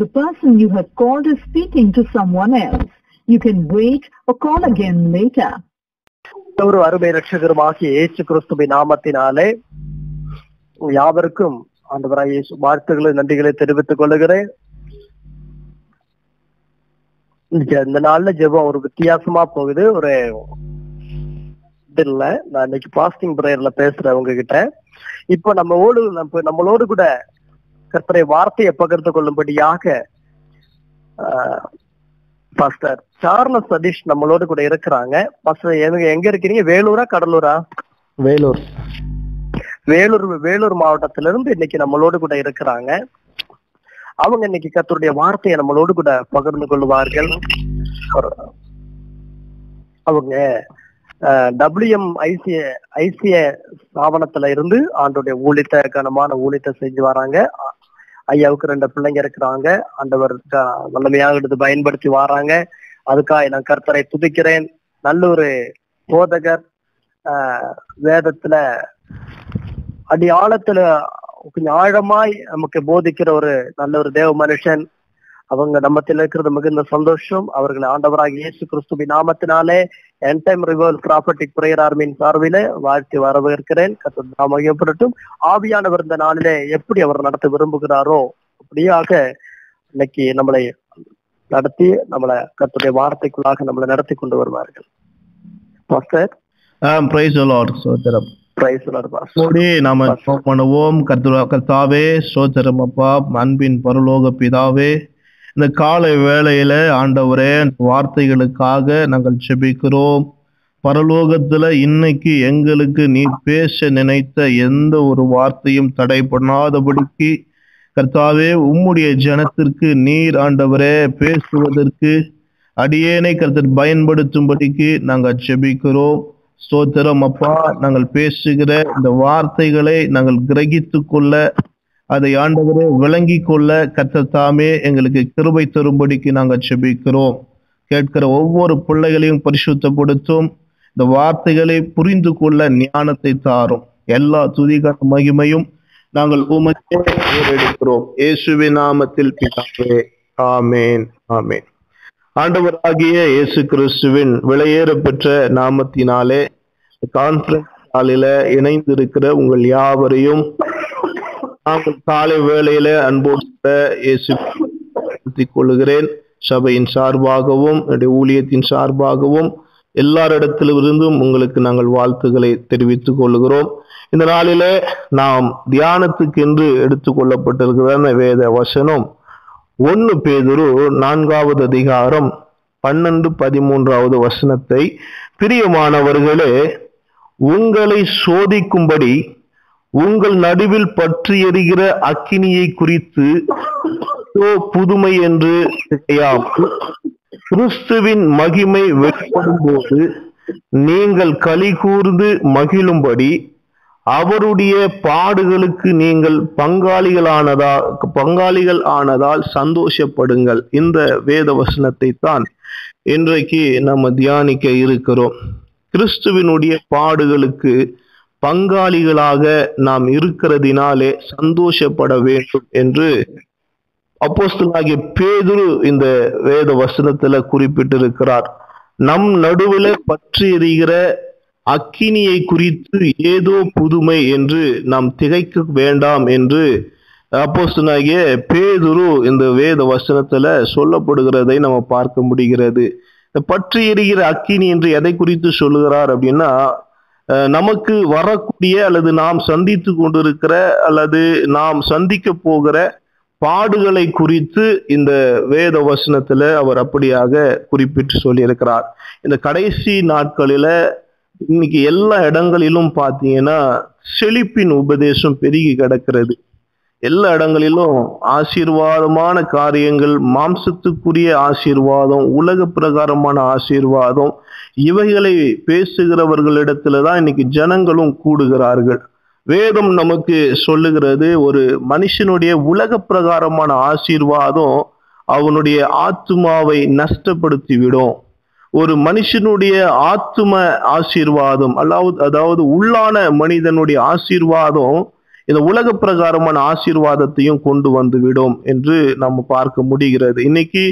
The person you have called is speaking to someone else. You can wait or call again later. ஒரு அருமை ரட்சகருமாகிய இயேசு கிறிஸ்துவின் நாமத்தினாலே யாவருக்கும் ஆண்டவராய் இயேசு வாழ்த்துக்களை நன்றிகளை தெரிவித்துக் கொள்ளுகிறேன் இந்த- நாள்ல ஜெபம் ஒரு வித்தியாசமா போகுது ஒரு இல்ல நான் இன்னைக்கு பாஸ்டிங் பிரேயர்ல பேசுறேன் உங்ககிட்ட இப்போ நம்ம ஓடு நம்மளோடு கூட கர்த்தரை வார்த்தையை பகிர்ந்து கொள்ளும்படியாக பாஸ்டர் சார்லஸ் சதீஷ் நம்மளோடு கூட இருக்கிறாங்க. பாஸ்டர் எங்க எங்க இருக்கிறீங்க? வேலூரா கடலூரா? வேலூர். வேலூர் வேலூர் மாவட்டத்தில இருந்து இன்னைக்கு நம்மளோடு கூட இருக்கிறாங்க. அவங்க இன்னைக்கு கர்த்தருடைய வார்த்தையை நம்மளோடு கூட பகிர்ந்து கொள்வார்கள். அவங்க டபிள்யூஎம் ஐசிய ஐசிய ஸ்தாபனத்துல இருந்து ஆண்டுடைய ஊழியத்தை கனமான ஊழியத்தை செஞ்சு வராங்க. ஐயாவுக்கு ரெண்டு பிள்ளைங்க இருக்கிறாங்க. ஆண்டவர் வல்லமையாக எடுத்து பயன்படுத்தி வராங்க. அதுக்காக நான் கர்த்தரை துதிக்கிறேன். நல்ல ஒரு போதகர் ஆஹ் வேதத்துல அடி ஆழத்துல கொஞ்சம் ஆழமாய் நமக்கு போதிக்கிற ஒரு நல்ல ஒரு தேவ மனுஷன். அவங்க நம்மத்தில் இருக்கிறது மிகுந்த சந்தோஷம். அவர்களை ஆண்டவராக இயேசு கிறிஸ்துவின் நாமத்தினாலே என் டைம் ரிவர்ல் ப்ராப்பர்ட்டிக் பிரேயர் ஆர்மியின் சார்பில வாழ்த்தி வரவேற்கிறேன். நாம மையப்படட்டும் ஆவியானவர் இந்த நாளிலே எப்படி அவர் நடத்த விரும்புகிறாரோ அப்படியாக இன்னைக்கு நம்மளை நடத்தி நம்மளை கர்த்தருடைய வார்த்தைக்குள்ளாக நம்மளை நடத்தி கொண்டு வருவார்கள். பாஸ்டர் பிரைஸ் லார்ட் சோதரம் பிரைஸ் பாஸ்டர் கூடி நாம பண்ணுவோம். கர்த்தாவே சோதரம் அப்பா அன்பின் பரலோக பிதாவே இந்த காலை வேளையில ஆண்டவரே வார்த்தைகளுக்காக நாங்கள் செபிக்கிறோம் பரலோகத்துல இன்னைக்கு எங்களுக்கு நீ பேச நினைத்த எந்த ஒரு வார்த்தையும் தடை பண்ணாதபடிக்கு கர்த்தாவே உம்முடைய ஜனத்திற்கு நீர் ஆண்டவரே பேசுவதற்கு அடியேனை கருத்தர் பயன்படுத்தும்படிக்கு நாங்கள் செபிக்கிறோம் ஸ்தோத்திரம் அப்பா நாங்கள் பேசுகிற இந்த வார்த்தைகளை நாங்கள் கிரகித்து கொள்ள அதை ஆண்டவரே விளங்கி கொள்ள கர்த்தர் தாமே எங்களுக்கு கிருபை தரும்படிக்கு நாங்கள் செபிக்கிறோம். கேட்கிற ஒவ்வொரு பிள்ளைகளையும் பரிசுத்தப்படுத்தும். இந்த வார்த்தைகளை புரிந்து கொள்ள ஞானத்தை தாரும். எல்லா துதிகார மகிமையும் நாங்கள் உமக்கே ஏறெடுக்கிறோம். இயேசுவின் நாமத்தில் பிதாவே. ஆமேன். ஆமேன். ஆண்டவராகிய இயேசு கிறிஸ்துவின் விலையேற பெற்ற நாமத்தினாலே கான்ஃபரன்ஸ் நாளில இணைந்திருக்கிற உங்கள் யாவரையும் நாங்கள் காலை வேளையில அன்போடு கூட இயேசு கொள்கிறேன். சபையின் சார்பாகவும் என்னுடைய ஊழியத்தின் சார்பாகவும் எல்லாரிடத்திலிருந்தும் உங்களுக்கு நாங்கள் வாழ்த்துக்களை தெரிவித்துக் கொள்கிறோம். இந்த நாளிலே நாம் தியானத்துக்கென்று எடுத்துக்கொள்ளப்பட்டிருக்கிற வேத வசனம் ஒன்று பேதுரு நான்காவது அதிகாரம் பன்னெண்டு பதிமூன்றாவது வசனத்தை பிரியமானவர்களே உங்களை சோதிக்கும்படி உங்கள் நடுவில் பற்றி எறிகிற அக்கினியை குறித்து புதுமை என்று கிறிஸ்துவின் மகிமை வெளிப்படும் போது நீங்கள் களி கூர்ந்து மகிழும்படி அவருடைய பாடுகளுக்கு நீங்கள் பங்காளிகளானதா பங்காளிகள் ஆனதால் சந்தோஷப்படுங்கள். இந்த வேத வசனத்தை தான் இன்றைக்கு நம்ம தியானிக்க இருக்கிறோம். கிறிஸ்துவினுடைய பாடுகளுக்கு பங்காளிகளாக நாம் இருக்கிறதினாலே சந்தோஷப்பட வேண்டும் என்று அப்போஸ்தலாகிய பேதுரு இந்த வேத வசனத்துல குறிப்பிட்டிருக்கிறார். நம் நடுவுல பற்றி எறிகிற அக்கினியை குறித்து ஏதோ புதுமை என்று நாம் திகைக்க வேண்டாம் என்று அப்போஸ்தலனாகிய பேதுரு இந்த வேத வசனத்துல சொல்லப்படுகிறதை நம்ம பார்க்க முடிகிறது. இந்த பற்றி எரிகிற அக்கினி என்று எதை குறித்து சொல்லுகிறார் அப்படின்னா நமக்கு வரக்கூடிய அல்லது நாம் சந்தித்து கொண்டிருக்கிற அல்லது நாம் சந்திக்க போகிற பாடுகளை குறித்து இந்த வேத வசனத்துல அவர் அப்படியாக குறிப்பிட்டு சொல்லியிருக்கிறார். இந்த கடைசி நாட்களில இன்னைக்கு எல்லா இடங்களிலும் பார்த்தீங்கன்னா செழிப்பின் உபதேசம் பெருகி கிடக்கிறது. எல்லா இடங்களிலும் ஆசீர்வாதமான காரியங்கள் மாம்சத்துக்குரிய ஆசீர்வாதம் உலக பிரகாரமான ஆசீர்வாதம் இவைகளை பேசுகிறவர்களிடத்துல தான் இன்னைக்கு ஜனங்களும் கூடுகிறார்கள். வேதம் நமக்கு சொல்லுகிறது ஒரு மனுஷனுடைய உலக பிரகாரமான ஆசீர்வாதம் அவனுடைய ஆத்மாவை நஷ்டப்படுத்தி விடும் ஒரு மனுஷனுடைய ஆத்தும ஆசீர்வாதம் அதாவது அதாவது உள்ளான மனிதனுடைய ஆசீர்வாதம் இந்த உலக பிரகாரமான ஆசீர்வாதத்தையும் கொண்டு வந்து விடும் என்று நம்ம பார்க்க முடிகிறது. இன்னைக்கு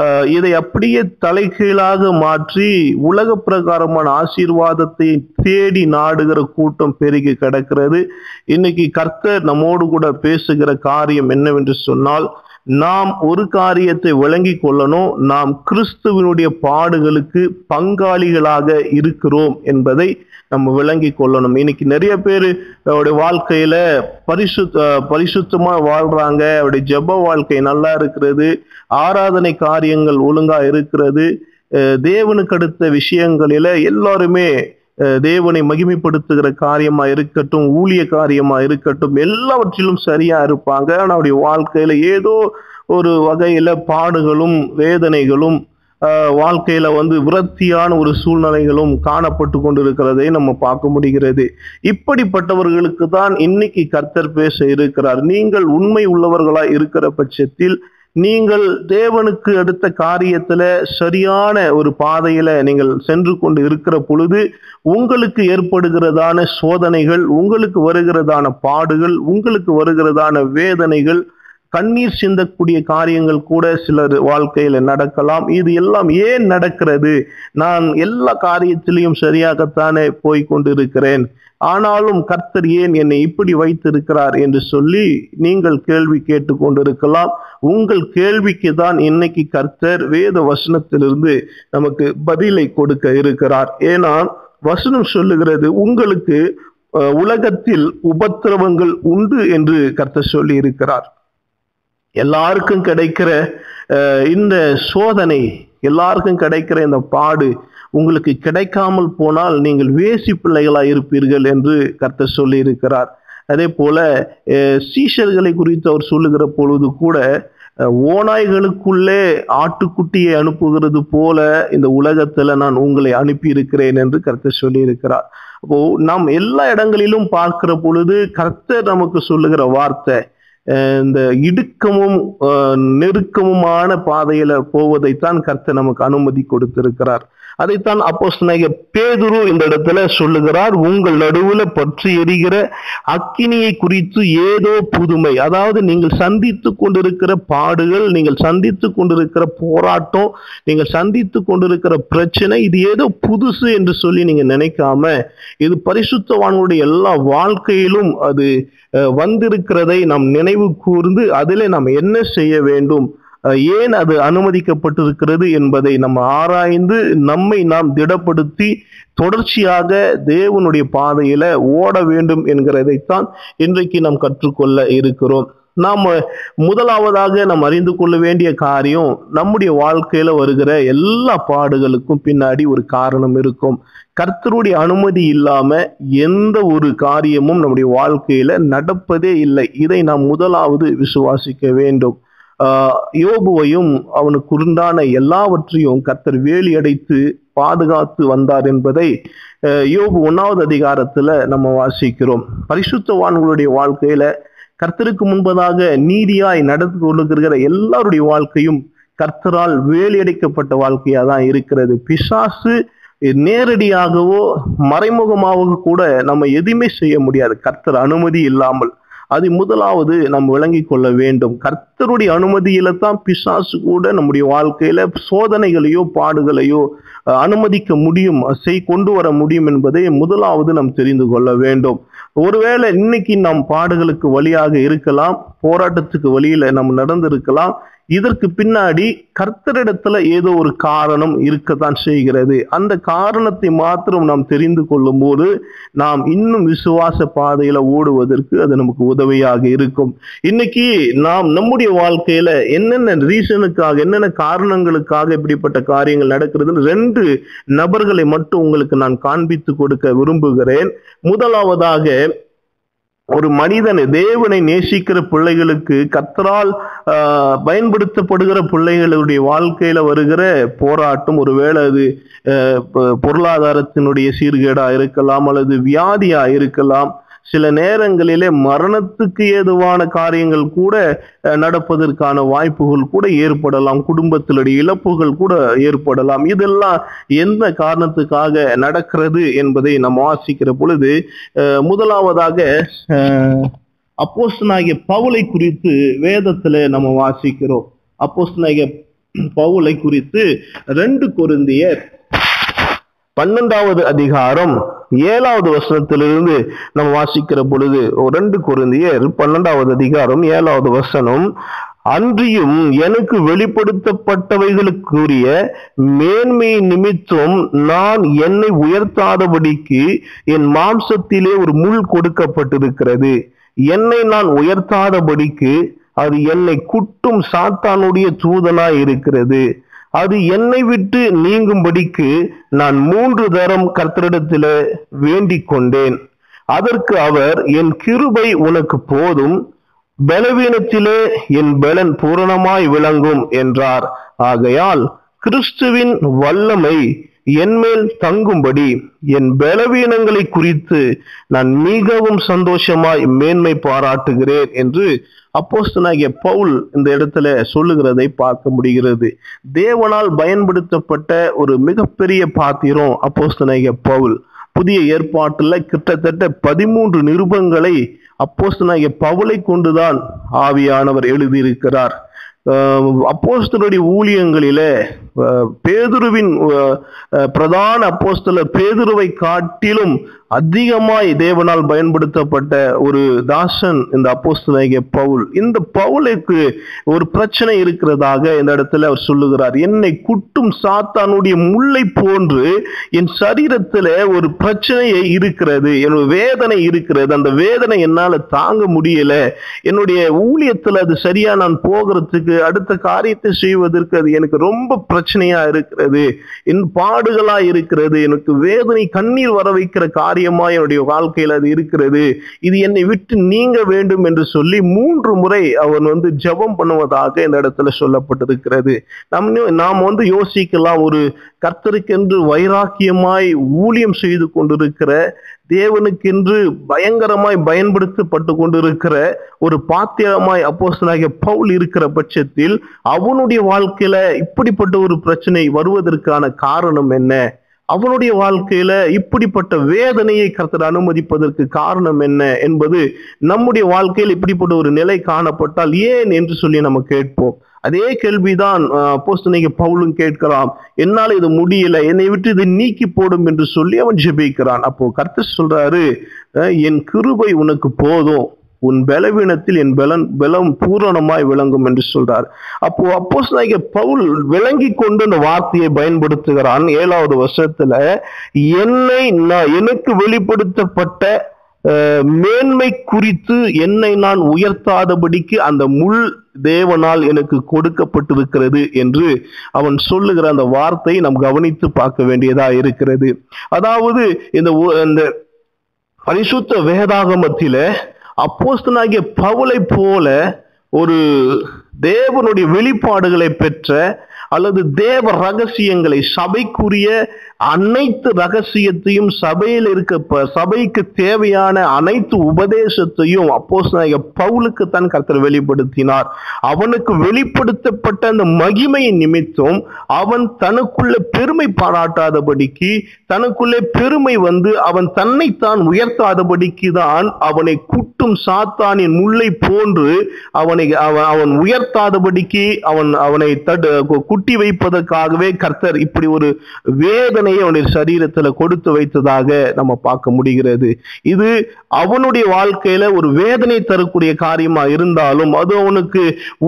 ஆஹ், இதை அப்படியே தலைகீழாக மாற்றி உலக பிரகாரமான ஆசீர்வாதத்தை தேடி நாடுகிற கூட்டம் பெருகி கிடக்கிறது. இன்னைக்கு கர்த்தர் நம்மோடு கூட பேசுகிற காரியம் என்னவென்று சொன்னால் நாம் ஒரு காரியத்தை விளங்கி கொள்ளணும். நாம் கிறிஸ்துவனுடைய பாடுகளுக்கு பங்காளிகளாக இருக்கிறோம் என்பதை நம்ம விளங்கி கொள்ளணும். இன்னைக்கு நிறைய பேர் அவருடைய வாழ்க்கையில பரிசு பரிசுத்தமா வாழ்றாங்க. அவருடைய ஜெப வாழ்க்கை நல்லா இருக்கிறது. ஆராதனை காரியங்கள் ஒழுங்கா இருக்கிறது. தேவனுக்கு அடுத்த விஷயங்களில எல்லாருமே தேவனை மகிமைப்படுத்துகிற காரியமா இருக்கட்டும் ஊழிய காரியமா இருக்கட்டும் எல்லாவற்றிலும் சரியா இருப்பாங்க. ஆனா அவருடைய வாழ்க்கையில ஏதோ ஒரு வகையில பாடுகளும் வேதனைகளும் வாழ்க்கையில வந்து விரக்தியான ஒரு சூழ்நிலைகளும் காணப்பட்டு கொண்டிருக்கிறதை நம்ம பார்க்க முடிகிறது. இப்படிப்பட்டவர்களுக்கு தான் இன்னைக்கு கர்த்தர் பேச இருக்கிறார். நீங்கள் உண்மை உள்ளவர்களாய் இருக்கிற பட்சத்தில் நீங்கள் தேவனுக்கு அடுத்த காரியத்துல சரியான ஒரு பாதையில நீங்கள் சென்று கொண்டு இருக்கிற பொழுது உங்களுக்கு ஏற்படுகிறதான சோதனைகள் உங்களுக்கு வருகிறதான பாடுகள் உங்களுக்கு வருகிறதான வேதனைகள் கண்ணீர் சிந்தக்கூடிய காரியங்கள் கூட சிலர் வாழ்க்கையில் நடக்கலாம். இது எல்லாம் ஏன் நடக்கிறது? நான் எல்லா காரியத்திலையும் சரியாகத்தானே போய் கொண்டிருக்கிறேன். ஆனாலும் கர்த்தர் ஏன் என்னை இப்படி வைத்திருக்கிறார் என்று சொல்லி நீங்கள் கேள்வி கேட்டுக் கொண்டிருக்கலாம். உங்கள் கேள்விக்கு தான் இன்னைக்கு கர்த்தர் வேத வசனத்திலிருந்து நமக்கு பதிலை கொடுக்க இருக்கிறார். ஏன்னா வசனம் சொல்லுகிறது உங்களுக்கு உலகத்தில் உபத்திரவங்கள் உண்டு என்று கர்த்தர் சொல்லி இருக்கிறார் எல்லாருக்கும் கிடைக்கிற இந்த சோதனை எல்லாருக்கும் கிடைக்கிற இந்த பாடு உங்களுக்கு கிடைக்காமல் போனால் நீங்கள் வேசி பிள்ளைகளாக இருப்பீர்கள் என்று கர்த்தர் சொல்லியிருக்கிறார். அதே போல சீஷர்களை குறித்து அவர் சொல்லுகிற பொழுது கூட ஓநாய்களுக்குள்ளே ஆட்டுக்குட்டியை அனுப்புகிறது போல இந்த உலகத்தில் நான் உங்களை அனுப்பியிருக்கிறேன் என்று கர்த்தர் சொல்லியிருக்கிறார். அப்போ நாம் எல்லா இடங்களிலும் பார்க்கிற பொழுது கர்த்தர் நமக்கு சொல்லுகிற வார்த்தை இந்த இடுக்கமும் நெருக்கமுமான பாதையில போவதைத்தான் கர்த்தர் நமக்கு அனுமதி கொடுத்திருக்கிறார். அதைத்தான் அப்போஸ்தலனாகிய பேதுரு இந்த இடத்துல சொல்லுகிறார் உங்கள் நடுவுல பற்றி எரிகிற அக்கினியை குறித்து ஏதோ புதுமை. அதாவது நீங்கள் சந்தித்து கொண்டிருக்கிற பாடுகள் நீங்கள் சந்தித்து கொண்டிருக்கிற போராட்டம் நீங்கள் சந்தித்து கொண்டிருக்கிற பிரச்சனை இது ஏதோ புதுசு என்று சொல்லி நீங்க நினைக்காம இது பரிசுத்தவான்களுடைய எல்லா வாழ்க்கையிலும் அது வந்திருக்கிறதை நாம் நினைவு கூர்ந்து அதிலே நாம் என்ன செய்ய வேண்டும்? ஏன் அது அனுமதிக்கப்பட்டிருக்கிறது என்பதை நம்ம ஆராய்ந்து நம்மை நாம் திடப்படுத்தி தொடர்ச்சியாக தேவனுடைய பாதையில ஓட வேண்டும் என்கிறதைத்தான் இன்றைக்கு நாம் கற்றுக்கொள்ள இருக்கிறோம். நாம் முதலாவதாக நாம் அறிந்து கொள்ள வேண்டிய காரியம் நம்முடைய வாழ்க்கையில வருகிற எல்லா பாடுகளுக்கும் பின்னாடி ஒரு காரணம் இருக்கும். கர்த்தருடைய அனுமதி இல்லாம எந்த ஒரு காரியமும் நம்முடைய வாழ்க்கையில நடப்பதே இல்லை. இதை நாம் முதலாவது விசுவாசிக்க வேண்டும். யோபுவையும் அவனுக்கு உண்டான எல்லாவற்றையும் கர்த்தர் வேலி அடைத்து பாதுகாத்து வந்தார் என்பதை யோபு ஒன்றாவது அதிகாரத்துல நம்ம வாசிக்கிறோம். பரிசுத்தவான்களுடைய வாழ்க்கையில கர்த்தருக்கு முன்பதாக நீதியாய் நடந்து கொண்டிருக்கிற எல்லாருடைய வாழ்க்கையும் கர்த்தரால் வேலியடைக்கப்பட்ட வாழ்க்கையா தான் இருக்கிறது. பிசாசு நேரடியாகவோ மறைமுகமாகவோ கூட நம்ம எதுவுமே செய்ய முடியாது. கர்த்தர் அனுமதி இல்லாமல். அது முதலாவது நாம் விளங்கிக் கொள்ள வேண்டும். கர்த்தருடைய அனுமதியில தான் பிசாசு கூட நம்முடைய வாழ்க்கையில சோதனைகளையோ பாடுகளையோ அனுமதிக்க முடியும் செய் கொண்டு வர முடியும் என்பதை முதலாவது நாம் தெரிந்து கொள்ள வேண்டும். ஒருவேளை இன்னைக்கு நாம் பாடுகளுக்கு வழியாக இருக்கலாம் போராட்டத்துக்கு வழியில நம்ம நடந்திருக்கலாம் இதற்கு பின்னாடி கர்த்தரிடத்துல ஏதோ ஒரு காரணம் இருக்கத்தான் செய்கிறது. அந்த காரணத்தை மாத்திரம் நாம் தெரிந்து கொள்ளும் போது நாம் இன்னும் விசுவாச பாதையில ஓடுவதற்கு அது நமக்கு உதவியாக இருக்கும். இன்னைக்கு நாம் நம்முடைய வாழ்க்கையில என்னென்ன ரீசனுக்காக என்னென்ன காரணங்களுக்காக இப்படிப்பட்ட காரியங்கள் நடக்கிறதுன்னு ரெண்டு நபர்களை மட்டும் உங்களுக்கு நான் காண்பித்து கொடுக்க விரும்புகிறேன். முதலாவதாக ஒரு மனிதன் தேவனை நேசிக்கிற பிள்ளைகளுக்கு கத்தரால் ஆஹ், பயன்படுத்தப்படுகிற பிள்ளைகளுடைய வாழ்க்கையில வருகிற போராட்டம் ஒருவேளை அது ஆஹ், பொருளாதாரத்தினுடைய சீர்கேடா இருக்கலாம் அல்லது வியாதியா இருக்கலாம். சில நேரங்களிலே மரணத்துக்கு ஏதுவான காரியங்கள் கூட நடப்பதற்கான வாய்ப்புகள் கூட ஏற்படலாம். குடும்பத்தினுடைய இழப்புகள் கூட ஏற்படலாம். இதெல்லாம் எந்த காரணத்துக்காக நடக்கிறது என்பதை நாம் வாசிக்கிற பொழுது முதலாவதாக அப்போஸ்தனாகிய அப்போஸ்தலனாகிய பவுலை குறித்து வேதத்துல நம்ம வாசிக்கிறோம். அப்போஸ்தனாகிய பவுலை குறித்து ரெண்டு குருந்தியர் பன்னெண்டாவது அதிகாரம் ஏழாவது வசனத்திலிருந்து நம்ம வாசிக்கிற பொழுது ஒரு ரெண்டு குருந்தியர் பன்னெண்டாவது அதிகாரம் ஏழாவது வசனம் அன்றியும் எனக்கு வெளிப்படுத்தப்பட்டவைகளுக்குரிய மேன்மை நிமித்தம் நான் என்னை உயர்த்தாதபடிக்கு என் மாம்சத்திலே ஒரு முள் கொடுக்கப்பட்டிருக்கிறது. என்னை நான் உயர்த்தாதபடிக்கு அது என்னை குட்டும் சாத்தானுடைய தூதனாய் இருக்கிறது அது என்னை விட்டு நீங்கும்படிக்கு நான் மூன்று தரம் கர்த்தரிடத்தில் வேண்டிக் கொண்டேன் அதற்கு அவர் என் கிருபை உனக்கு போதும். பலவீனத்திலே என் பலன் பூரணமாய் விளங்கும் என்றார். ஆகையால் கிறிஸ்துவின் வல்லமை என்மேல் தங்கும்படி என் பலவீனங்களை குறித்து நான் மிகவும் சந்தோஷமாய் மேன்மை பாராட்டுகிறேன் என்று அப்போஸ்தனாகிய பவுல் இந்த இடத்துல சொல்லுகிறதை பார்க்க முடிகிறது. தேவனால் பயன்படுத்தப்பட்ட ஒரு மிகப்பெரிய பாத்திரம் அப்போஸ்தனாகிய பவுல். புதிய ஏற்பாட்டில் கிட்டத்தட்ட பதிமூன்று நிருபங்களை அப்போஸ்தனாகிய பவுலை கொண்டுதான் ஆவியானவர் எழுதியிருக்கிறார். அப்போஸ்தனுடைய ஊழியங்களில பேதுருவின் பிரதான அப்போஸ்தலர் பேதுருவை காட்டிலும் அதிகமாய் தேவனால் பயன்படுத்தப்பட்ட ஒரு தாசன் இந்த அப்போஸ்தலாகிய பவுல். இந்த பவுலுக்கு ஒரு பிரச்சனை இருக்கிறதாக இந்த இடத்துல அவர் சொல்லுகிறார். என்னை குட்டும் சாத்தானுடைய முல்லை போன்று என் சரீரத்துல ஒரு பிரச்சனையை இருக்கிறது என்னோட வேதனை இருக்கிறது. அந்த வேதனை என்னால தாங்க முடியல. என்னுடைய ஊழியத்துல அது சரியா நான் போகிறதுக்கு அடுத்த காரியத்தை செய்வதற்கு அது எனக்கு ரொம்ப பிரச்சனை பிரச்சனையா இருக்கிறது என் பாடுகளா இருக்கிறது எனக்கு வேதனை கண்ணீர் வர வைக்கிற காரியமா என்னுடைய வாழ்க்கையில் அது இருக்கிறது. இது என்னை விட்டு நீங்க வேண்டும் என்று சொல்லி மூன்று முறை அவன் வந்து ஜபம் பண்ணுவதாக இந்த இடத்துல சொல்லப்பட்டிருக்கிறது. நம் நாம் வந்து யோசிக்கலாம் ஒரு கர்த்தருக்கென்று வைராக்கியமாய் ஊழியம் செய்து கொண்டிருக்கிற தேவனுக்கென்று பயங்கரமாய் பயன்படுத்தப்பட்டு கொண்டிருக்கிற ஒரு பாத்தியமாய் அப்போசனாகிய பவுல் இருக்கிற பட்சத்தில் அவனுடைய வாழ்க்கையில இப்படிப்பட்ட ஒரு பிரச்சனை வருவதற்கான காரணம் என்ன? அவனுடைய வாழ்க்கையில இப்படிப்பட்ட வேதனையை கர்த்தர் அனுமதிப்பதற்கு காரணம் என்ன என்பது நம்முடைய வாழ்க்கையில் இப்படிப்பட்ட ஒரு நிலை காணப்பட்டால் ஏன் என்று சொல்லி நம்ம கேட்போம். அதே கேள்விதான் அப்போஸ்தனைக்கு பவுலும் கேட்கிறான் என்னால் இது முடியல என்னை விட்டு இதை நீக்கி போடும் என்று சொல்லி அவன் ஜெபிக்கிறான். அப்போ கர்த்தர் சொல்றாரு என் கிருபை உனக்கு போதும். உன் பலவீனத்தில் என் பலன் பலம் பூரணமாய் விளங்கும் என்று சொல்றார். அப்போ அப்போஸ் பவுல் விளங்கி கொண்டு அந்த வார்த்தையை பயன்படுத்துகிறான். ஏழாவது வருஷத்துல என்னை நான் எனக்கு வெளிப்படுத்தப்பட்ட மேன்மை குறித்து என்னை நான் உயர்த்தாதபடிக்கு அந்த முள் தேவனால் எனக்கு கொடுக்கப்பட்டிருக்கிறது என்று அவன் சொல்லுகிற அந்த வார்த்தை நாம் கவனித்து பார்க்க வேண்டியதா இருக்கிறது. அதாவது இந்த இந்த பரிசுத்த வேதாகமத்தில அப்போஸ்தனாகிய பவுலை போல ஒரு தேவனுடைய வெளிப்பாடுகளை பெற்ற அல்லது தேவ ரகசியங்களை சபைக்குரிய அனைத்து ரகசியத்தையும் சபையில் இருக்க சபைக்கு தேவையான அனைத்து உபதேசத்தையும் அப்போஸ் பவுலுக்கு தான் கர்த்தர் வெளிப்படுத்தினார். அவனுக்கு வெளிப்படுத்தப்பட்ட அந்த மகிமையின் நிமித்தம் அவன் தனக்குள்ள பெருமை பாராட்டாதபடிக்கு தனக்குள்ளே பெருமை வந்து அவன் தன்னைத்தான் உயர்த்தாதபடிக்கு தான் அவனை குட்டும் சாத்தானின் முல்லை போன்று அவனை அவன் அவன் உயர்த்தாதபடிக்கு அவன் அவனை தடு குட்டி வைப்பதற்காகவே கர்த்தர் இப்படி ஒரு வேதனையை அவனுடைய சரீரத்துல கொடுத்து வைத்ததாக நம்ம பார்க்க முடிகிறது. இது அவனுடைய வாழ்க்கையில ஒரு வேதனை தரக்கூடிய காரியமா இருந்தாலும் அது அவனுக்கு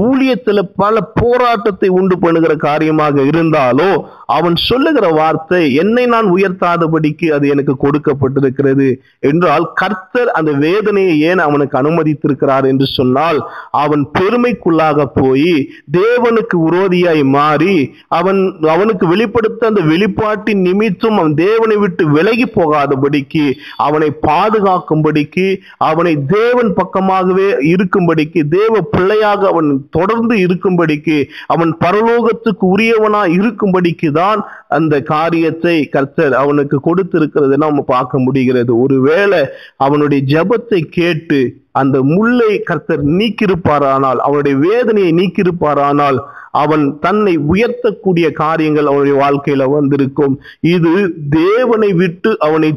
ஊழியத்துல பல போராட்டத்தை உண்டு பண்ணுகிற காரியமாக இருந்தாலும் அவன் சொல்லுகிற வார்த்தை என்னை நான் உயர்த்தாதபடிக்கு அது எனக்கு கொடுக்கப்பட்டிருக்கிறது என்றால் கர்த்தர் அந்த வேதனையை ஏன் அவனுக்கு அனுமதித்திருக்கிறார் என்று சொன்னால் அவன் பெருமைக்குள்ளாக போய் தேவனுக்கு விரோதியாய் மாறி அவன் அவனுக்கு வெளிப்படுத்த அந்த வெளிப்பாட்டின் நிமித்தம் அவன் தேவனை விட்டு விலகி போகாதபடிக்கு அவனை பாதுகாக்கும்படிக்கு அவனை தேவன் பக்கமாகவே இருக்கும்படிக்கு தேவ பிள்ளையாக அவன் தொடர்ந்து இருக்கும்படிக்கு அவன் பரலோகத்துக்கு உரியவனா இருக்கும்படிக்கு தான் அந்த காரியத்தை கர்த்தர் அவனுக்கு கொடுத்திருக்கிறது நம்ம பார்க்க முடிகிறது. ஒருவேளை அவனுடைய ஜபத்தை கேட்டு அந்த முல்லை கர்த்தர் நீக்கியிருப்பாரானால் அவனுடைய வேதனையை நீக்கியிருப்பாரானால் அவன் தன்னை உயர்த்தக்கூடிய காரியங்கள் அவனுடைய வாழ்க்கையில வந்திருக்கும். இது தேவனை விட்டு அவனை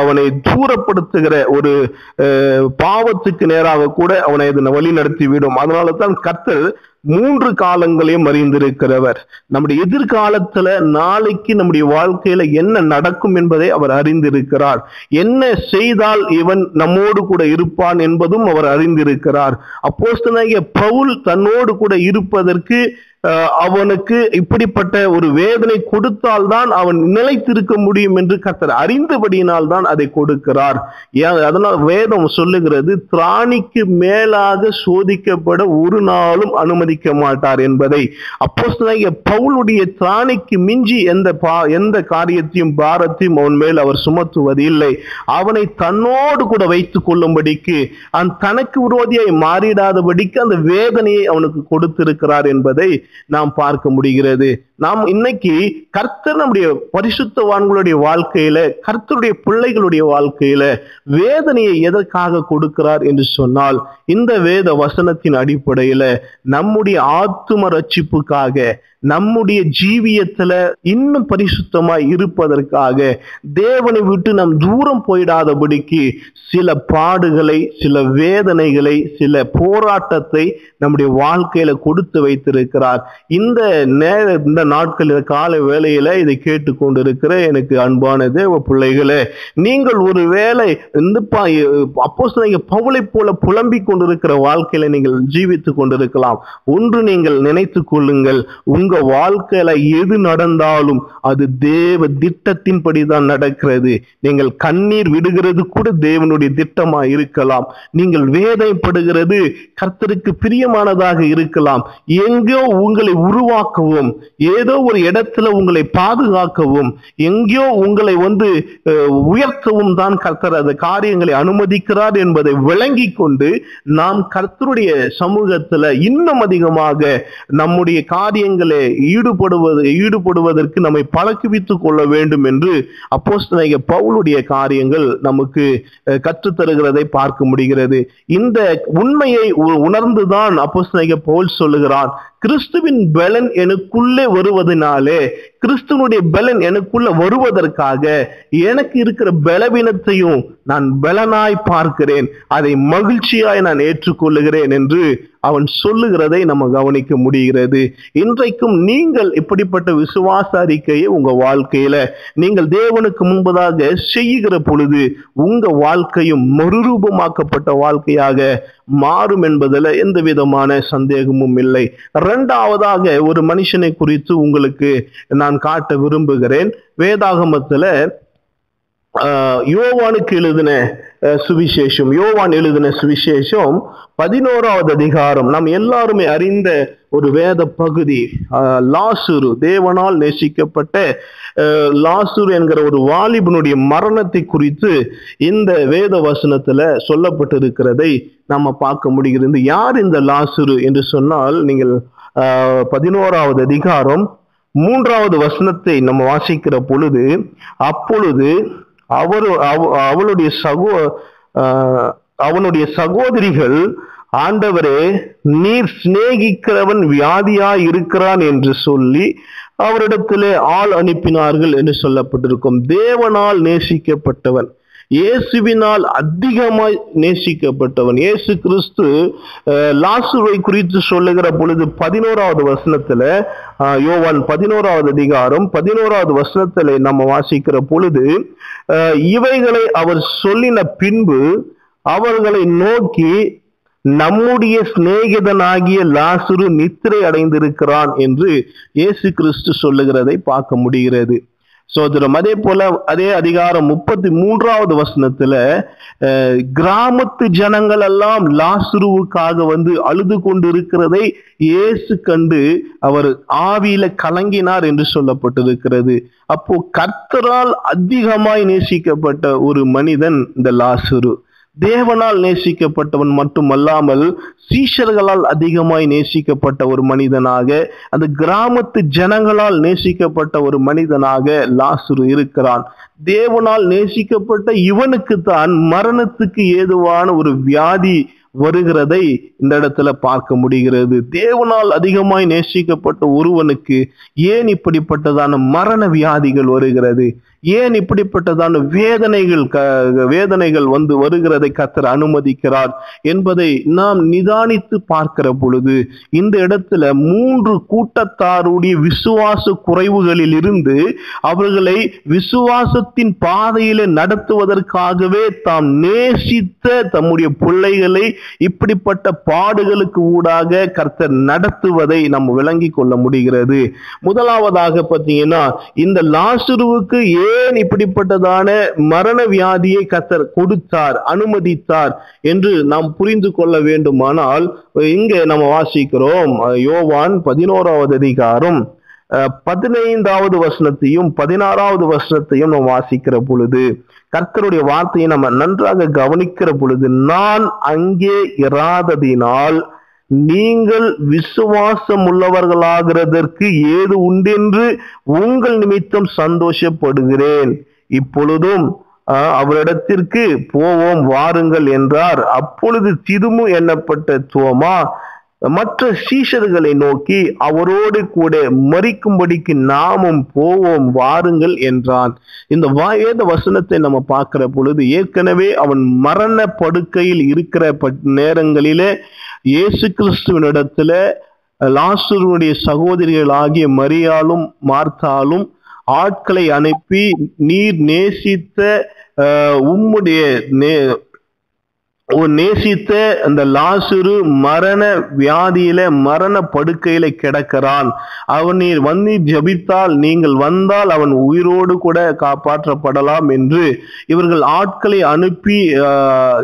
அவனை தூரப்படுத்துகிற ஒரு பாவத்துக்கு நேராக கூட அவனை அது வழி நடத்திவிடும். அதனால தான் கர்த்தர் மூன்று காலங்களையும் அறிந்திருக்கிறவர். நம்முடைய எதிர்காலத்துல நாளைக்கு நம்முடைய வாழ்க்கையில என்ன நடக்கும் என்பதை அவர் அறிந்திருக்கிறார். என்ன செய்தால் இவன் நம்மோடு கூட இருப்பான் என்பதும் அவர் அறிந்திருக்கிறார். அப்போஸ்தனாகிய பவுல் தன்னோடு கூட இருப்பதற்கு அவனுக்கு இப்படிப்பட்ட ஒரு வேதனை கொடுத்தால்தான் அவன் நிலைத்திருக்க முடியும் என்று கத்தர் அறிந்தபடியினால் தான் அதை கொடுக்கிறார். ஏன்? அதனால் வேதம் சொல்லுகிறது திராணிக்கு மேலாக சோதிக்கப்பட ஒரு நாளும் அனுமதி அனுமதிக்க மாட்டார் என்பதை அப்போஸ்தலனாகிய பவுலுடைய திராணிக்கு மிஞ்சி எந்த பா எந்த காரியத்தையும் பாரத்தையும் அவன் மேல் அவர் சுமத்துவது இல்லை. அவனை தன்னோடு கூட வைத்துக் கொள்ளும்படிக்கு அந்த தனக்கு விரோதியாய் மாறிடாதபடிக்கு அந்த வேதனையை அவனுக்கு கொடுத்திருக்கிறார் என்பதை நாம் பார்க்க முடிகிறது. நாம் இன்னைக்கு கர்த்தர் நம்முடைய பரிசுத்தவான்களுடைய வாழ்க்கையில கர்த்தருடைய பிள்ளைகளுடைய வாழ்க்கையில வேதனையை எதற்காக கொடுக்கிறார் என்று சொன்னால் இந்த வேத வசனத்தின் அடிப்படையில நம்முடைய ஆத்தும ரட்சிப்புக்காக நம்முடைய ஜீவியத்துல இன்னும் பரிசுத்தமாய் இருப்பதற்காக தேவனை விட்டு நாம் தூரம் போயிடாதபடிக்கு சில பாடுகளை சில வேதனைகளை சில போராட்டத்தை நம்முடைய வாழ்க்கையில கொடுத்து வைத்திருக்கிறார். இந்த நேர இந்த நாட்களில் கால வேளையில இதை கேட்டுக்கொண்டிருக்கிற எனக்கு அன்பான தேவ பிள்ளைகளே நீங்கள் ஒரு வேலை அப்போ பவுளை போல புலம்பிக் கொண்டிருக்கிற வாழ்க்கையில நீங்கள் ஜீவித்து கொண்டிருக்கலாம். ஒன்று நீங்கள் நினைத்து கொள்ளுங்கள் உங்கள் உங்க வாழ்க்கையில எது நடந்தாலும் அது தேவ திட்டத்தின்படி தான் நடக்கிறது. நீங்கள் கண்ணீர் விடுகிறது கூட தேவனுடைய திட்டமா இருக்கலாம். நீங்கள் வேதனைப்படுகிறது கர்த்தருக்கு பிரியமானதாக இருக்கலாம். எங்கோ உங்களை உருவாக்கவும் ஏதோ ஒரு இடத்துல உங்களை பாதுகாக்கவும் எங்கேயோ உங்களை வந்து உயர்த்தவும் தான் கர்த்தர் அந்த காரியங்களை அனுமதிக்கிறார் என்பதை விளங்கி கொண்டு நாம் கர்த்தருடைய சமூகத்துல இன்னும் அதிகமாக நம்முடைய காரியங்களை ஈடுபடுவது ஈடுபடுவதற்கு நம்மை பழக்குவித்துக் கொள்ள வேண்டும் என்று அப்போஸ்தனைய பவுலுடைய காரியங்கள் நமக்கு கற்றுத்தருகிறதை கற்றுத் தருகிறதை பார்க்க முடிகிறது. இந்த உண்மையை உ- உணர்ந்துதான் அப்போஸ்தனைய பவுல் சொல்லுகிறான் கிறிஸ்துவின் பலன் எனக்குள்ளே வருவதனாலே கிறிஸ்துவனுடைய பலன் எனக்குள்ள வருவதற்காக எனக்கு இருக்கிற பலவீனத்தையும் நான் பலனாய் பார்க்கிறேன். அதை மகிழ்ச்சியாய் நான் ஏற்றுக்கொள்ளுகிறேன் என்று அவன் சொல்லுகிறதை நம்ம கவனிக்க முடிகிறது. இன்றைக்கும் நீங்கள் இப்படிப்பட்ட விசுவாச அறிக்கையை உங்க வாழ்க்கையில நீங்கள் தேவனுக்கு முன்பதாக செய்கிற பொழுது உங்க வாழ்க்கையும் மறுரூபமாக்கப்பட்ட வாழ்க்கையாக மாறும் என்பதில் எந்த விதமான சந்தேகமும் இல்லை. இரண்டாவதாக ஒரு மனுஷனை குறித்து உங்களுக்கு நான் காட்ட விரும்புகிறேன். வேதாகமத்துல ஆஹ், யோவானுக்கு எழுதின சுவிசேஷம் யோவான் எழுதின சுவிசேஷம் பதினோராவது அதிகாரம். நாம் எல்லாருமே அறிந்த ஒரு வேத பகுதி லாசுரு தேவனால் நேசிக்கப்பட்ட லாசுரு என்கிற ஒரு வாலிபனுடைய மரணத்தை குறித்து இந்த வேத வசனத்துல சொல்லப்பட்டிருக்கிறதை நம்ம பார்க்க முடிகிறது. யார் இந்த லாசுரு என்று சொன்னால் நீங்கள் பதினோராவது அதிகாரம் மூன்றாவது வசனத்தை நம்ம வாசிக்கிற பொழுது அப்பொழுது அவர் அவ- அவளுடைய சகோ அவனுடைய சகோதரிகள் ஆண்டவரே நீர் சிநேகிக்கிறவன் வியாதியா இருக்கிறான் என்று சொல்லி அவரிடத்திலே ஆள் அனுப்பினார்கள் என்று சொல்லப்பட்டிருக்கும். தேவனால் நேசிக்கப்பட்டவன். இயேசுவினால் அதிகமாய் நேசிக்கப்பட்டவன். இயேசு கிறிஸ்து லாசுவை குறித்து சொல்லுகிற பொழுது பதினோராவது வசனத்துல யோவான் பதினோராவது அதிகாரம் பதினோராவது வசனத்துல நம்ம வாசிக்கிற பொழுது இவைகளை அவர் சொல்லின பின்பு அவர்களை நோக்கி நம்முடைய சிநேகிதனாகிய லாசுரு நித்திரை அடைந்திருக்கிறான் என்று இயேசு கிறிஸ்து சொல்லுகிறதை பார்க்க முடிகிறது. சோதரம். அதே போல அதே அதிகாரம் முப்பத்தி மூன்றாவது வசனத்துல கிராமத்து ஜனங்கள் எல்லாம் லாசுருவுக்காக வந்து அழுது கொண்டு இருக்கிறதை இயேசு கண்டு அவர் ஆவியில கலங்கினார் என்று சொல்லப்பட்டிருக்கிறது. அப்போ கர்த்தரால் அதிகமாய் நேசிக்கப்பட்ட ஒரு மனிதன் இந்த லாசுரு. தேவனால் நேசிக்கப்பட்டவன் மட்டுமல்லாமல் சீஷர்களால் அதிகமாய் நேசிக்கப்பட்ட ஒரு மனிதனாக அந்த கிராமத்து ஜனங்களால் நேசிக்கப்பட்ட ஒரு மனிதனாக லாசுரு இருக்கிறான். தேவனால் நேசிக்கப்பட்ட இவனுக்கு தான் மரணத்துக்கு ஏதுவான ஒரு வியாதி வருகிறதை இந்த இடத்துல பார்க்க முடிகிறது. தேவனால் அதிகமாய் நேசிக்கப்பட்ட ஒருவனுக்கு ஏன் இப்படிப்பட்டதான மரண வியாதிகள் வருகிறது? ஏன் இப்படிப்பட்டதான வேதனைகள் வேதனைகள் வந்து வருகிறதை கத்தர் அனுமதிக்கிறார் என்பதை நாம் நிதானித்து பார்க்கிற பொழுது இந்த இடத்துல மூன்று கூட்டத்தாருடைய விசுவாச குறைவுகளில் இருந்து அவர்களை விசுவாசத்தின் பாதையில நடத்துவதற்காகவே தாம் நேசித்த தம்முடைய பிள்ளைகளை இப்படிப்பட்ட பாடுகளுக்கு ஊடாக கர்த்தர் நடத்துவதை நம்ம விளங்கி கொள்ள முடிகிறது. முதலாவதாக பார்த்தீங்கன்னா இந்த லாசுருவுக்கு ஏன் இப்படிப்பட்டதான மரண வியாதியை கத்தர் கொடுத்தார் அனுமதித்தார் என்று நாம் புரிந்து கொள்ள வேண்டுமானால் இங்கே நம்ம வாசிக்கிறோம் யோவான் பதினோராவது அதிகாரம் அஹ், பதினைந்தாவது வசனத்தையும் பதினாறாவது வசனத்தையும் நம்ம வாசிக்கிற பொழுது கர்த்தருடைய வார்த்தையை நம்ம நன்றாக கவனிக்கிற பொழுது நான் அங்கே இராததினால் நீங்கள் விசுவாசம் உள்ளவர்களாகிறதற்கு ஏது உண்டென்று உங்கள் நிமித்தம் சந்தோஷப்படுகிறேன். இப்பொழுதும் அவரிடத்திற்கு போவோம் வாருங்கள் என்றார். அப்பொழுது திதுமு எண்ணப்பட்ட தோமா மற்ற சீஷர்களை நோக்கி அவரோடு கூட மறிக்கும்படிக்கு நாமும் போவோம் வாருங்கள் என்றான். இந்த வேத வசனத்தை நம்ம பார்க்கிற பொழுது ஏற்கனவே அவன் மரண படுக்கையில் இருக்கிற பட்- நேரங்களிலே இயேசு கிறிஸ்துவனிடத்துல லாசருடைய சகோதரிகள் ஆகிய மரியாளும் மார்த்தாலும் ஆட்களை அனுப்பி நீர் நேசித்த உம்முடைய நே நேசித்த அந்த லாசுரு மரண வியாதியில மரண படுக்கையில கிடக்கிறான். அவன் நீர் வந்து ஜபித்தால் நீங்கள் வந்தால் அவன் உயிரோடு கூட காப்பாற்றப்படலாம் என்று இவர்கள் ஆட்களை அனுப்பி ஆஹ்,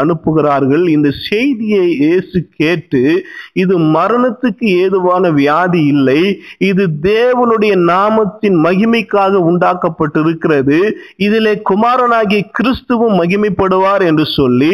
அனுப்புகிறார்கள். இந்த செய்தியை இயேசு கேட்டு இது மரணத்துக்கு ஏதுவான வியாதி இல்லை இது தேவனுடைய நாமத்தின் மகிமைக்காக உண்டாக்கப்பட்டிருக்கிறது இதிலே குமாரனாகிய கிறிஸ்துவும் மகிமைப்படுவார் என்று சொல்லி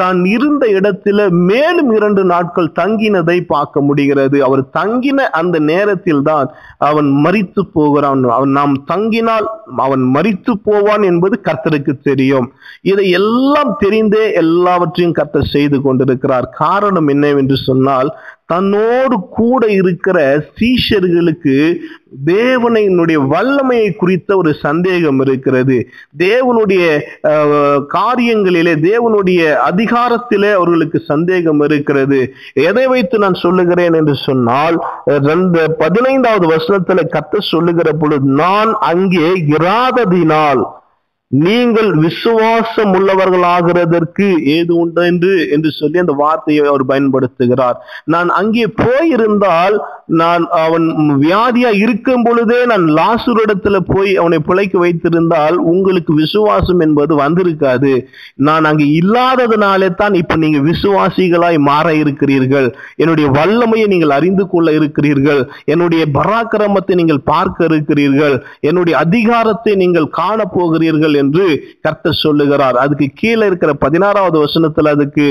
தான் இருந்த இடத்துல மேலும் இரண்டு நாட்கள் தங்கினதை பார்க்க முடிகிறது. அவர் தங்கின அந்த நேரத்தில் தான் அவன் மறித்து போகிறான். அவன் நாம் தங்கினால் அவன் மறித்து போவான் என்பது கர்த்தருக்கு தெரியும். இதை எல்லாம் தெரிந்தே எல்லாவற்றையும் கர்த்தர் செய்து கொண்டிருக்கிறார். காரணம் என்னவென்று சொன்னால் தன்னோடு கூட இருக்கிற சீஷர்களுக்கு தேவனையினுடைய வல்லமையை குறித்த ஒரு சந்தேகம் இருக்கிறது. தேவனுடைய காரியங்களிலே தேவனுடைய அதிக அதிகாரத்திலே அவர்களுக்கு சந்தேகம் இருக்கிறது. எதை வைத்து நான் சொல்லுகிறேன் என்று சொன்னால் ரெண்டு பதினைந்தாவது வருஷத்துல கத்த சொல்லுகிற பொழுது நான் அங்கே இராததினால் நீங்கள் விசுவாசம் உள்ளவர்களாகிறதற்கு ஏது உண்டு என்று என்று சொல்லி அந்த வார்த்தையை அவர் பயன்படுத்துகிறார். நான் அங்கே போயிருந்தால் நான் அவன் வியாதியா இருக்கும் பொழுதே நான் லாசுரிடத்துல போய் அவனை பிழைக்க வைத்திருந்தால் உங்களுக்கு விசுவாசம் என்பது வந்திருக்காது. நான் அங்கே இல்லாததுனாலே தான் இப்ப நீங்க விசுவாசிகளாய் மாற இருக்கிறீர்கள். என்னுடைய வல்லமையை நீங்கள் அறிந்து கொள்ள இருக்கிறீர்கள். என்னுடைய பராக்கிரமத்தை நீங்கள் பார்க்க இருக்கிறீர்கள். என்னுடைய அதிகாரத்தை நீங்கள் காண போகிறீர்கள் என்று கர்த்தர் சொல்லுகிறார். அதுக்கு கீழே இருக்கிற பதினாறாவது வசனத்துல அதுக்கு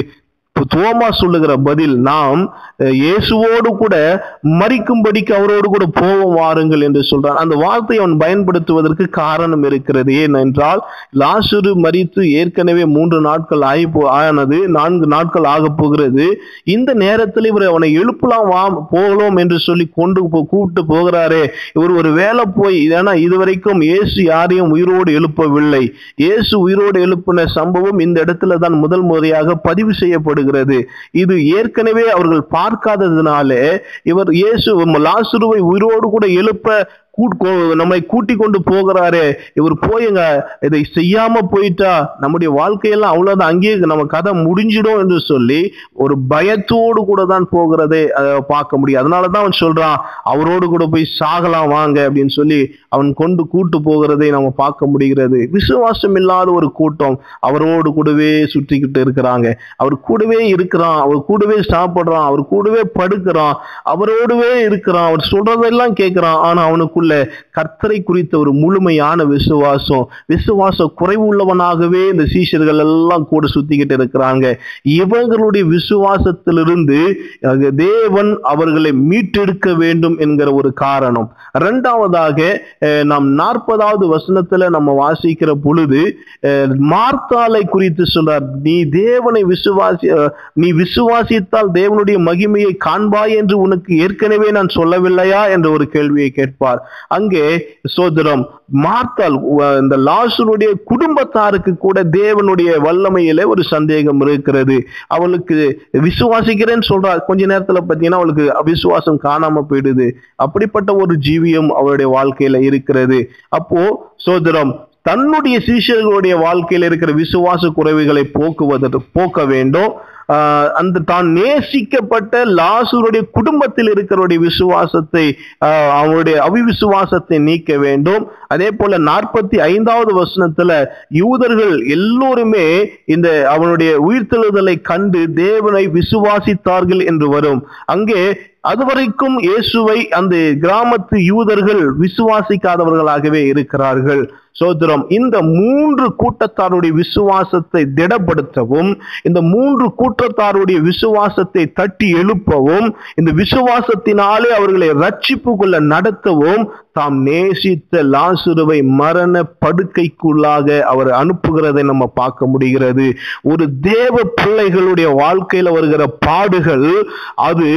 தோமா சொல்லுகிற பதில் நாம் இயேசுவோடு கூட மறிக்கும்படிக்கு அவரோடு கூட போவோம் வாருங்கள் என்று சொல்றான். அந்த வார்த்தையை அவன் பயன்படுத்துவதற்கு காரணம் இருக்கிறது. ஏனென்றால் லாசுரு மறித்து ஏற்கனவே மூன்று நாட்கள் ஆகி போ- ஆனது நான்கு நாட்கள் ஆக போகிறது. இந்த நேரத்தில் இவர் அவனை எழுப்பலாம் வா போகலாம் என்று சொல்லி கொண்டு போ கூப்பிட்டு போகிறாரே. இவர் ஒரு வேலை போய் ஏன்னா இதுவரைக்கும் இயேசு யாரையும் உயிரோடு எழுப்பவில்லை. இயேசு உயிரோடு எழுப்பின சம்பவம் இந்த இடத்துல தான் முதல் முறையாக பதிவு செய்யப்படுகிறது. இது ஏற்கனவே அவர்கள் பார்க்காததுனாலே இவர் இயேசு லாசுருவை உயிரோடு கூட எழுப்ப நம்மை கூட்டி கொண்டு போகிறாரே. இவர் போயுங்க. இதை செய்யாம போயிட்டா நம்முடைய வாழ்க்கையெல்லாம் அவ்வளவுதான் அங்கேயே நம்ம கதை முடிஞ்சிடும் என்று சொல்லி ஒரு பயத்தோடு கூட தான் போகிறதை அஹ், பார்க்க முடியும். அதனாலதான் அவன் சொல்றான் அவரோடு கூட போய் சாகலாம் வாங்க அப்படின்னு சொல்லி அவன் கொண்டு கூட்டு போகிறதை நம்ம பார்க்க முடிகிறது. விசுவாசம் இல்லாத ஒரு கூட்டம் அவரோடு கூடவே சுற்றிக்கிட்டு இருக்கிறாங்க. அவர் கூடவே இருக்கிறான் அவர் கூடவே சாப்பிடுறான் அவர் கூடவே படுக்கிறான் அவரோடவே இருக்கிறான். அவர் சொல்றதெல்லாம் கேட்கிறான் ஆனா அவனுக்குள்ள கர்த்தரை குறித்த ஒரு முழுமையான விசுவாசம் விசுவாச குறைவு உள்ளவனாகவே இந்த சீஷர்கள் எல்லாம் கூட சுத்திக்கிட்டு இருக்கிறாங்க. இவங்களுடைய விசுவாசத்திலிருந்து தேவன் அவர்களை மீட்டெடுக்க வேண்டும் என்கிற ஒரு காரணம். இரண்டாவதாக நாம் நாற்பதாவது வசனத்துல நம்ம வாசிக்கிற பொழுது அஹ், குறித்து சொல்றார் நீ தேவனை விசுவாசி நீ விசுவாசித்தால் தேவனுடைய மகிமையை காண்பாய் என்று உனக்கு ஏற்கனவே நான் சொல்லவில்லையா? என்ற ஒரு கேள்வியை கேட்பார். அங்கே சோதரம் மார்த்தால் இந்த லாசனுடைய குடும்பத்தாருக்கு கூட தேவனுடைய வல்லமையில ஒரு சந்தேகம் இருக்கிறது. அவளுக்கு விசுவாசிக்கிறேன்னு சொல்றா கொஞ்ச நேரத்துல பாத்தீங்கன்னா அவளுக்கு அவிசுவாசம் காணாம போயிடுது. அப்படிப்பட்ட ஒரு ஜீவியம் அவளுடைய வாழ்க்கையில இருக்கிறது. அப்போ சோதரம் தன்னுடைய சீஷர்களுடைய வாழ்க்கையில இருக்கிற விசுவாச குறைவுகளை போக்குவதற்கு போக்க வேண்டும். அந்த தான் நேசிக்கப்பட்ட லாசுருடைய குடும்பத்தில் இருக்கிறவருடைய விசுவாசத்தை ஆஹ் அவருடைய அவிவிசுவாசத்தை நீக்க வேண்டும். அதே போல நாற்பத்தி ஐந்தாவது வசனத்துல யூதர்கள் எல்லோருமே இந்த அவனுடைய உயிர்த்தெழுதலை கண்டு தேவனை விசுவாசித்தார்கள் என்று வரும். அங்கே அதுவரைக்கும் இயேசுவை அந்த கிராமத்து யூதர்கள் விசுவாசிக்காதவர்களாகவே இருக்கிறார்கள். சோதரம் இந்த மூன்று கூட்டத்தாருடைய விசுவாசத்தை திடப்படுத்தவும் இந்த மூன்று கூட்ட கூட்டத்தாருடைய விசுவாசத்தை தட்டி எழுப்பவும் இந்த விசுவாசத்தினாலே அவர்களை ரட்சிப்புக்குள்ள நடத்தவும் தாம் நேசித்த லாசுருவை மரண படுக்கைக்குள்ளாக அவர் அனுப்புகிறதை நம்ம பார்க்க முடிகிறது. ஒரு தேவ பிள்ளைகளுடைய வாழ்க்கையில வருகிற பாடுகள் அது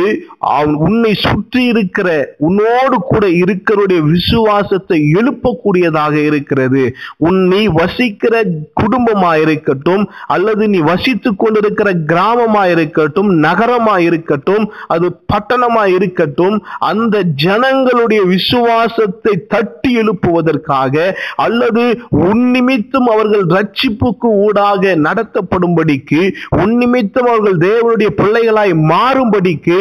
உன்னை சுற்றி இருக்கிற உன்னோடு கூட இருக்கிறவருடைய விசுவாசத்தை எழுப்பக்கூடியதாக இருக்கிறது. உன் நீ வசிக்கிற குடும்பமா இருக்கட்டும் அல்லது நீ வசித்துக் கொண்டிருக்கிற கிராமமா இருக்கட்டும் நகரமா இருக்கட்டும் அது பட்டணமா இருக்கட்டும் அந்த ஜனங்களுடைய விசுவாச விசுவாசத்தை தட்டி எழுப்புவதற்காக அல்லது உன் நிமித்தம் அவர்கள் ரட்சிப்புக்கு ஊடாக நடத்தப்படும்படிக்கு உன்னிமித்தம் அவர்கள் தேவனுடைய பிள்ளைகளாய் மாறும்படிக்கு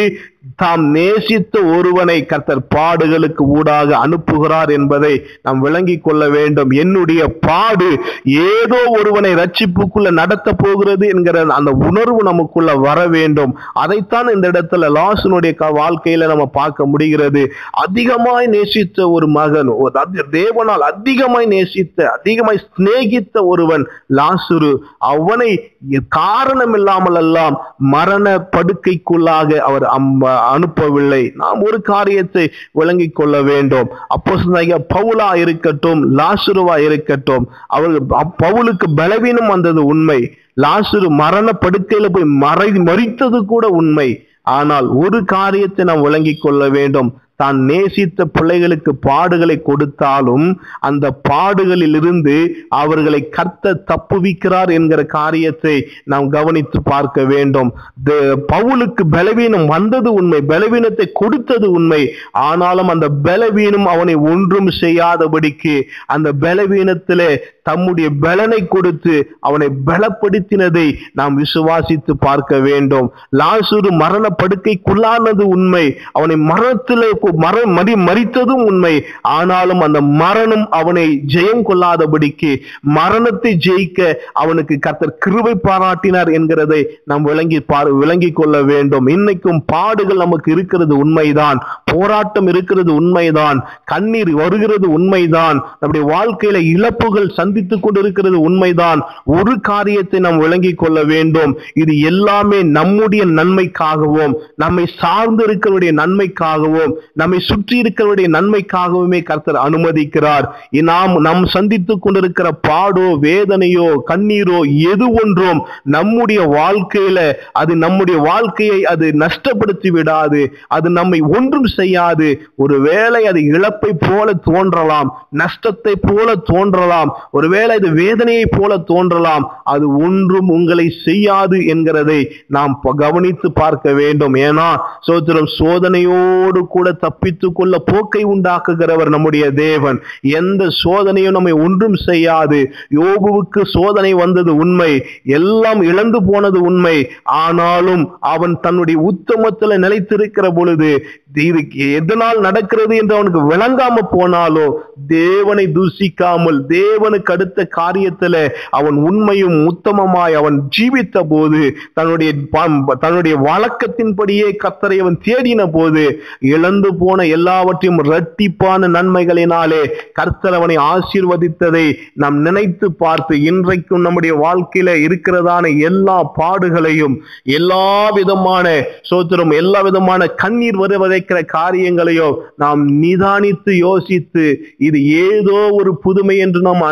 தாம் நேசித்த ஒருவனை கர்த்தர் பாடுகளுக்கு ஊடாக அனுப்புகிறார் என்பதை நாம் விளங்கிக் கொள்ள வேண்டும். என்னுடைய பாடு ஏதோ ஒருவனை ரட்சிப்புக்குள்ள நடத்த போகிறது என்கிற அந்த உணர்வு நமக்குள்ள வர வேண்டும். அதைத்தான் இந்த இடத்துல லாசனுடைய க- வாழ்க்கையில நம்ம பார்க்க முடிகிறது. அதிகமாய் நேசித்த ஒரு மகன் ஒரு தேவனால் அதிகமாய் நேசித்த அதிகமாய் சிநேகித்த ஒருவன் லாசுரு அவனை காரணம் இல்லாமல் எல்லாம் மரண படுக்கைக்குள்ளாக அவர் அம்ப- அனுப்பவில்லை. நாம் ஒரு காரியத்தை விளங்கிக் கொள்ள வேண்டும். அப்போ பவுலா இருக்கட்டும் லாசுருவா இருக்கட்டும் அவர்கள் பவுலுக்கு பலவீனம் வந்தது உண்மை. லாசுரு மரண படுக்கையில போய் மறை மறித்தது கூட உண்மை. ஆனால் ஒரு காரியத்தை நாம் விளங்கிக் கொள்ள வேண்டும். தான் நேசித்த பிள்ளைகளுக்கு பாடுகளை கொடுத்தாலும் அந்த பாடுகளிலிருந்து அவர்களை கர்த்த தப்புவிக்கிறார் என்கிற காரியத்தை நாம் கவனித்து பார்க்க வேண்டும். பவுலுக்கு பலவீனம் வந்தது உண்மை பலவீனத்தை கொடுத்தது உண்மை. ஆனாலும் அந்த பலவீனம் அவனை ஒன்றும் செய்யாதபடிக்கு அந்த பலவீனத்திலே தம்முடைய பலனை கொடுத்து அவனை பலப்படுத்தினதை நாம் விசுவாசித்து பார்க்க வேண்டும். லாசுரு மரண படுக்கைக்குள்ளானது உண்மை. அவனை மரணத்திலே மர மதி மறித்ததும் உண்மை. ஆனாலும் அந்த மரணம் அவனை ஜெயம் கொள்ளாதபடிக்கு மரணத்தை ஜெயிக்க அவனுக்கு கர்த்தர் கிருவை பாராட்டினார் என்கிறதை நாம் விளங்கி பார் விளங்கிக் கொள்ள வேண்டும். இன்னைக்கும் பாடுகள் நமக்கு இருக்கிறது உண்மைதான். போராட்டம் இருக்கிறது உண்மைதான். கண்ணீர் வருகிறது உண்மைதான். நம்முடைய வாழ்க்கையில இழப்புகள் சந்தித்துக் கொண்டிருக்கிறது உண்மைதான். ஒரு காரியத்தை நாம் விளங்கிக் கொள்ள வேண்டும். இது எல்லாமே நம்முடைய நன்மைக்காகவும் நம்மை சார்ந்து இருக்கிறவருடைய நன்மைக்காகவும் நம்மை சுற்றி இருக்கிறவருடைய நன்மைக்காகவுமே கர்த்தர் அனுமதிக்கிறார். நாம் நாம் சந்தித்துக் கொண்டிருக்கிற பாடோ வேதனையோ கண்ணீரோ எது ஒன்றும் நம்முடைய வாழ்க்கையில அது நம்முடைய வாழ்க்கையை அது நஷ்டப்படுத்தி விடாது. அது நம்மை ஒன்றும் செய்யாது. ஒருவேளை அது இழப்பை போல தோன்றலாம் நஷ்டத்தை போல தோன்றலாம் ஒருவேளை அது வேதனையை போல தோன்றலாம் அது ஒன்றும் உங்களை செய்யாது என்கிறதை நாம் கவனித்து பார்க்க வேண்டும். ஏன்னா சோத்திரம் சோதனையோடு கூட தப்பித்துக் கொள்ள போக்கை உண்டாக்குகிறவர் நம்முடைய தேவன். எந்த சோதனையும் நம்மை ஒன்றும் செய்யாது. யோபுவுக்கு சோதனை வந்தது உண்மை. எல்லாம் இழந்து போனது உண்மை. ஆனாலும் அவன் தன்னுடைய உத்தமத்தில் நிலைத்திருக்கிற பொழுது இது எதனால் நடக்கிறது என்று அவனுக்கு விளங்காம போனாலோ தேவனை தூசிக்காமல் தேவனுக்கு அடுத்த காரியத்துல அவன் உண்மையும் உத்தமமாய் அவன் ஜீவித்த போது தன்னுடைய தன்னுடைய வழக்கத்தின்படியே கத்தரை அவன் தேடின போது இழந்து போன எல்லாவற்றையும் இரட்டிப்பான நன்மைகளினாலே கர்த்தரவனை ஆசீர்வதித்ததை நாம் நினைத்து பார்த்து இன்றைக்கும் நம்முடைய வாழ்க்கையில இருக்கிறதான எல்லா பாடுகளையும் எல்லா விதமான சோத்திரம் எல்லா விதமான கண்ணீர் வருவதை காரியங்களையும் நாம் நிதானித்து யோசித்து இது ஏதோ ஒரு புதுமை என்று நாம்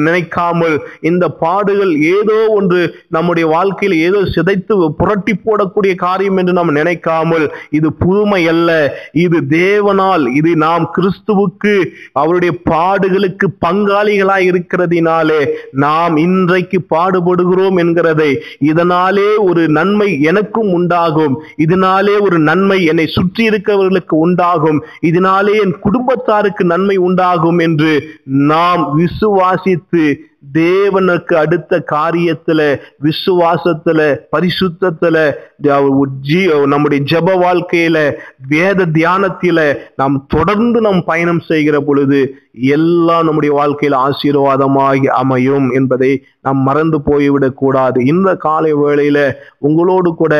நினைக்காமல் இந்த பாடுகள் ஏதோ ஒன்று நம்முடைய வாழ்க்கையில் ஏதோ சிதைத்து புரட்டி போடக்கூடிய காரியம் என்று நாம் நினைக்காமல் இது புதுமை அல்ல இது தேவனால் இது நாம் கிறிஸ்துவுக்கு அவருடைய பாடுகளுக்கு பங்காளிகளாய் இருக்கிறதினாலே நாம் இன்றைக்கு பாடுபடுகிறோம் என்கிறதை. இதனாலே ஒரு நன்மை எனக்கும் உண்டாகும். இதனாலே ஒரு நன்மை என்னை சுற்றி இருக்கிறவர்களுக்கு உண்டாகும். இதனாலே என் குடும்பத்தாருக்கு நன்மை உண்டாகும் என்று நாம் விசுவாசித்து தேவனுக்கு அடுத்த காரியத்துல விசுவாசத்துல பரிசுத்தத்துல ஜீ- நம்முடைய ஜெப வாழ்க்கையில வேத தியானத்தில நாம் தொடர்ந்து நாம் பயணம் செய்கிற பொழுது எல்லாம் நம்முடைய வாழ்க்கையில ஆசீர்வாதமாகி அமையும் என்பதை நாம் மறந்து போய்விடக் கூடாது. இந்த காலை வேளையில உங்களோடு கூட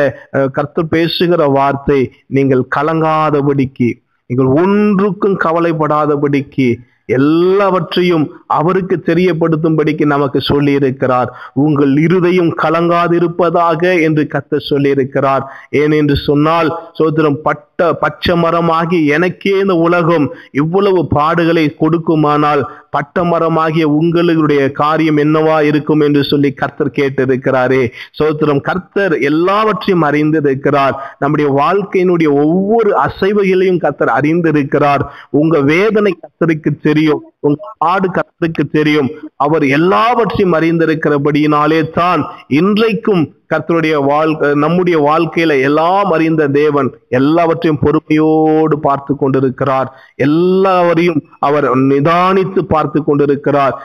கர்த்து பேசுகிற வார்த்தை நீங்கள் கலங்காதபடிக்கு நீங்கள் ஒன்றுக்கும் கவலைப்படாதபடிக்கு எல்லாவற்றையும் அவருக்கு தெரியப்படுத்தும்படிக்கு நமக்கு சொல்லி இருக்கிறார் உங்கள் இருதையும் கலங்காதிருப்பதாக என்று கத்த சொல்லியிருக்கிறார். ஏனென்று ஏன் என்று சொன்னால் சோதரம் பட்ட பச்சை மரமாகி எனக்கே இந்த உலகம் இவ்வளவு பாடுகளை கொடுக்குமானால் பட்ட மரமாகிய உங்களுடைய காரியம் என்னவா இருக்கும் என்று சொல்லி கர்த்தர் கேட்டிருக்கிறாரே. சோத்திரம் கர்த்தர் எல்லாவற்றையும் அறிந்திருக்கிறார். நம்முடைய வாழ்க்கையினுடைய ஒவ்வொரு அசைவுகளையும் கர்த்தர் அறிந்திருக்கிறார். உங்க வேதனை கர்த்தருக்கு தெரியும். உங்க பாடு கர்த்தருக்கு தெரியும். அவர் எல்லாவற்றையும் அறிந்திருக்கிறபடியினாலே தான் இன்றைக்கும் கர்த்தருடைய வாழ்க்கை நம்முடைய வாழ்க்கையில எல்லாம் அறிந்த தேவன் எல்லாவற்றையும் பொறுமையோடு பார்த்து கொண்டிருக்கிறார். எல்லாவரையும் அவர் நிதானித்து பார்த்து கொண்டிருக்கிறார்.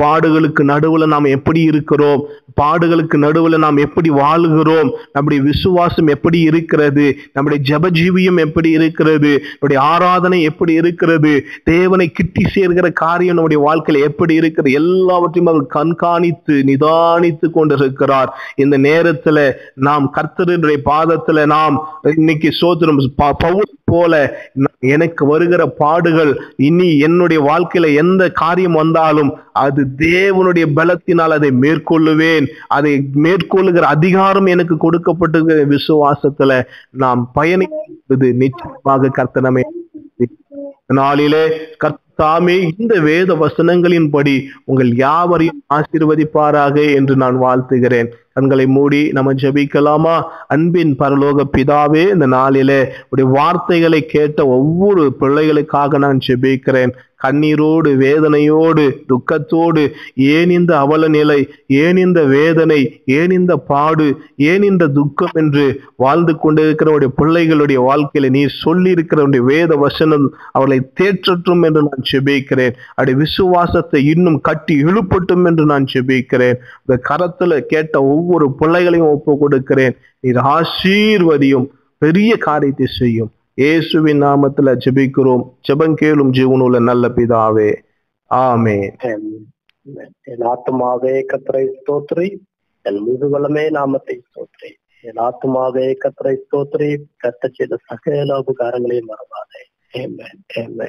பாடுகளுக்கு நடுவுல நாம் எப்படி இருக்கிறோம்? பாடுகளுக்கு நடுவுல நாம் எப்படி வாழுகிறோம்? நம்முடைய விசுவாசம் எப்படி இருக்கிறது? நம்முடைய ஜபஜீவியம் எப்படி இருக்கிறது? நம்முடைய ஆராதனை எப்படி இருக்கிறது? தேவனை கிட்டி சேர்கிற காரியம் நம்முடைய வாழ்க்கையில எப்படி இருக்கிறது எல்லாவற்றையும் அவர் கண்காணித்து நிதானித்து கொண்டிருக்கிறார். இந்த நேரத்துல நாம் கர்த்தருடைய பாதத்துல நாம் இன்னைக்கு பவுல் போல எனக்கு வருகிற பாடுகள் இனி என்னுடைய வாழ்க்கையில எந்த காரியம் வந்தாலும் அது தேவனுடைய பலத்தினால் அதை மேற்கொள்ளுவேன். அதை மேற்கொள்ளுகிற அதிகாரம் எனக்கு கொடுக்கப்பட்டிருக்கிற விசுவாசத்துல நாம் பயணிப்பது நிச்சயமாக கர்த்தனமே நாளிலே தாமே இந்த வேத வசனங்களின்படி உங்கள் யாவரையும் ஆசீர்வதிப்பாராக என்று நான் வாழ்த்துகிறேன். கண்களை மூடி நம்ம ஜெபிக்கலாமா? அன்பின் பரலோக பிதாவே இந்த நாளிலே உடைய வார்த்தைகளை கேட்ட ஒவ்வொரு பிள்ளைகளுக்காக நான் ஜெபிக்கிறேன். கண்ணீரோடு வேதனையோடு துக்கத்தோடு ஏன் இந்த அவல நிலை ஏன் இந்த வேதனை ஏன் இந்த பாடு ஏன் இந்த துக்கம் என்று வாழ்ந்து கொண்டிருக்கிறவருடைய பிள்ளைகளுடைய வாழ்க்கையில நீ சொல்லி இருக்கிறவருடைய வேத வசனம் அவர்களை தேற்றட்டும் என்று நான் ஜெபிக்கிறேன் அப்படி விசுவாசத்தை இன்னும் கட்டி இழுப்பட்டும் என்று நான் ஜெபிக்கிறேன் இந்த கரத்துல கேட்ட ஒவ்வொரு பிள்ளைகளையும் ஒப்பு கொடுக்கிறேன். நீர் ஆசீர்வதியும் பெரிய காரியத்தை செய்யும். இயேசுவின் நாமத்துல ஜெபிக்கிறோம். ஜெபம் கேளும் ஜீவனுள்ள நல்ல பிதாவே. ஆமே என் ஆத்மாவே கத்திரை ஸ்தோத்ரி. என் முதுகலமே நாமத்தை ஸ்தோத்ரி. என் ஆத்மாவே கத்திரை ஸ்தோத்ரி. கத்த செய்த சகல உபகாரங்களையும் மறவாதே. ஏமே ஏமே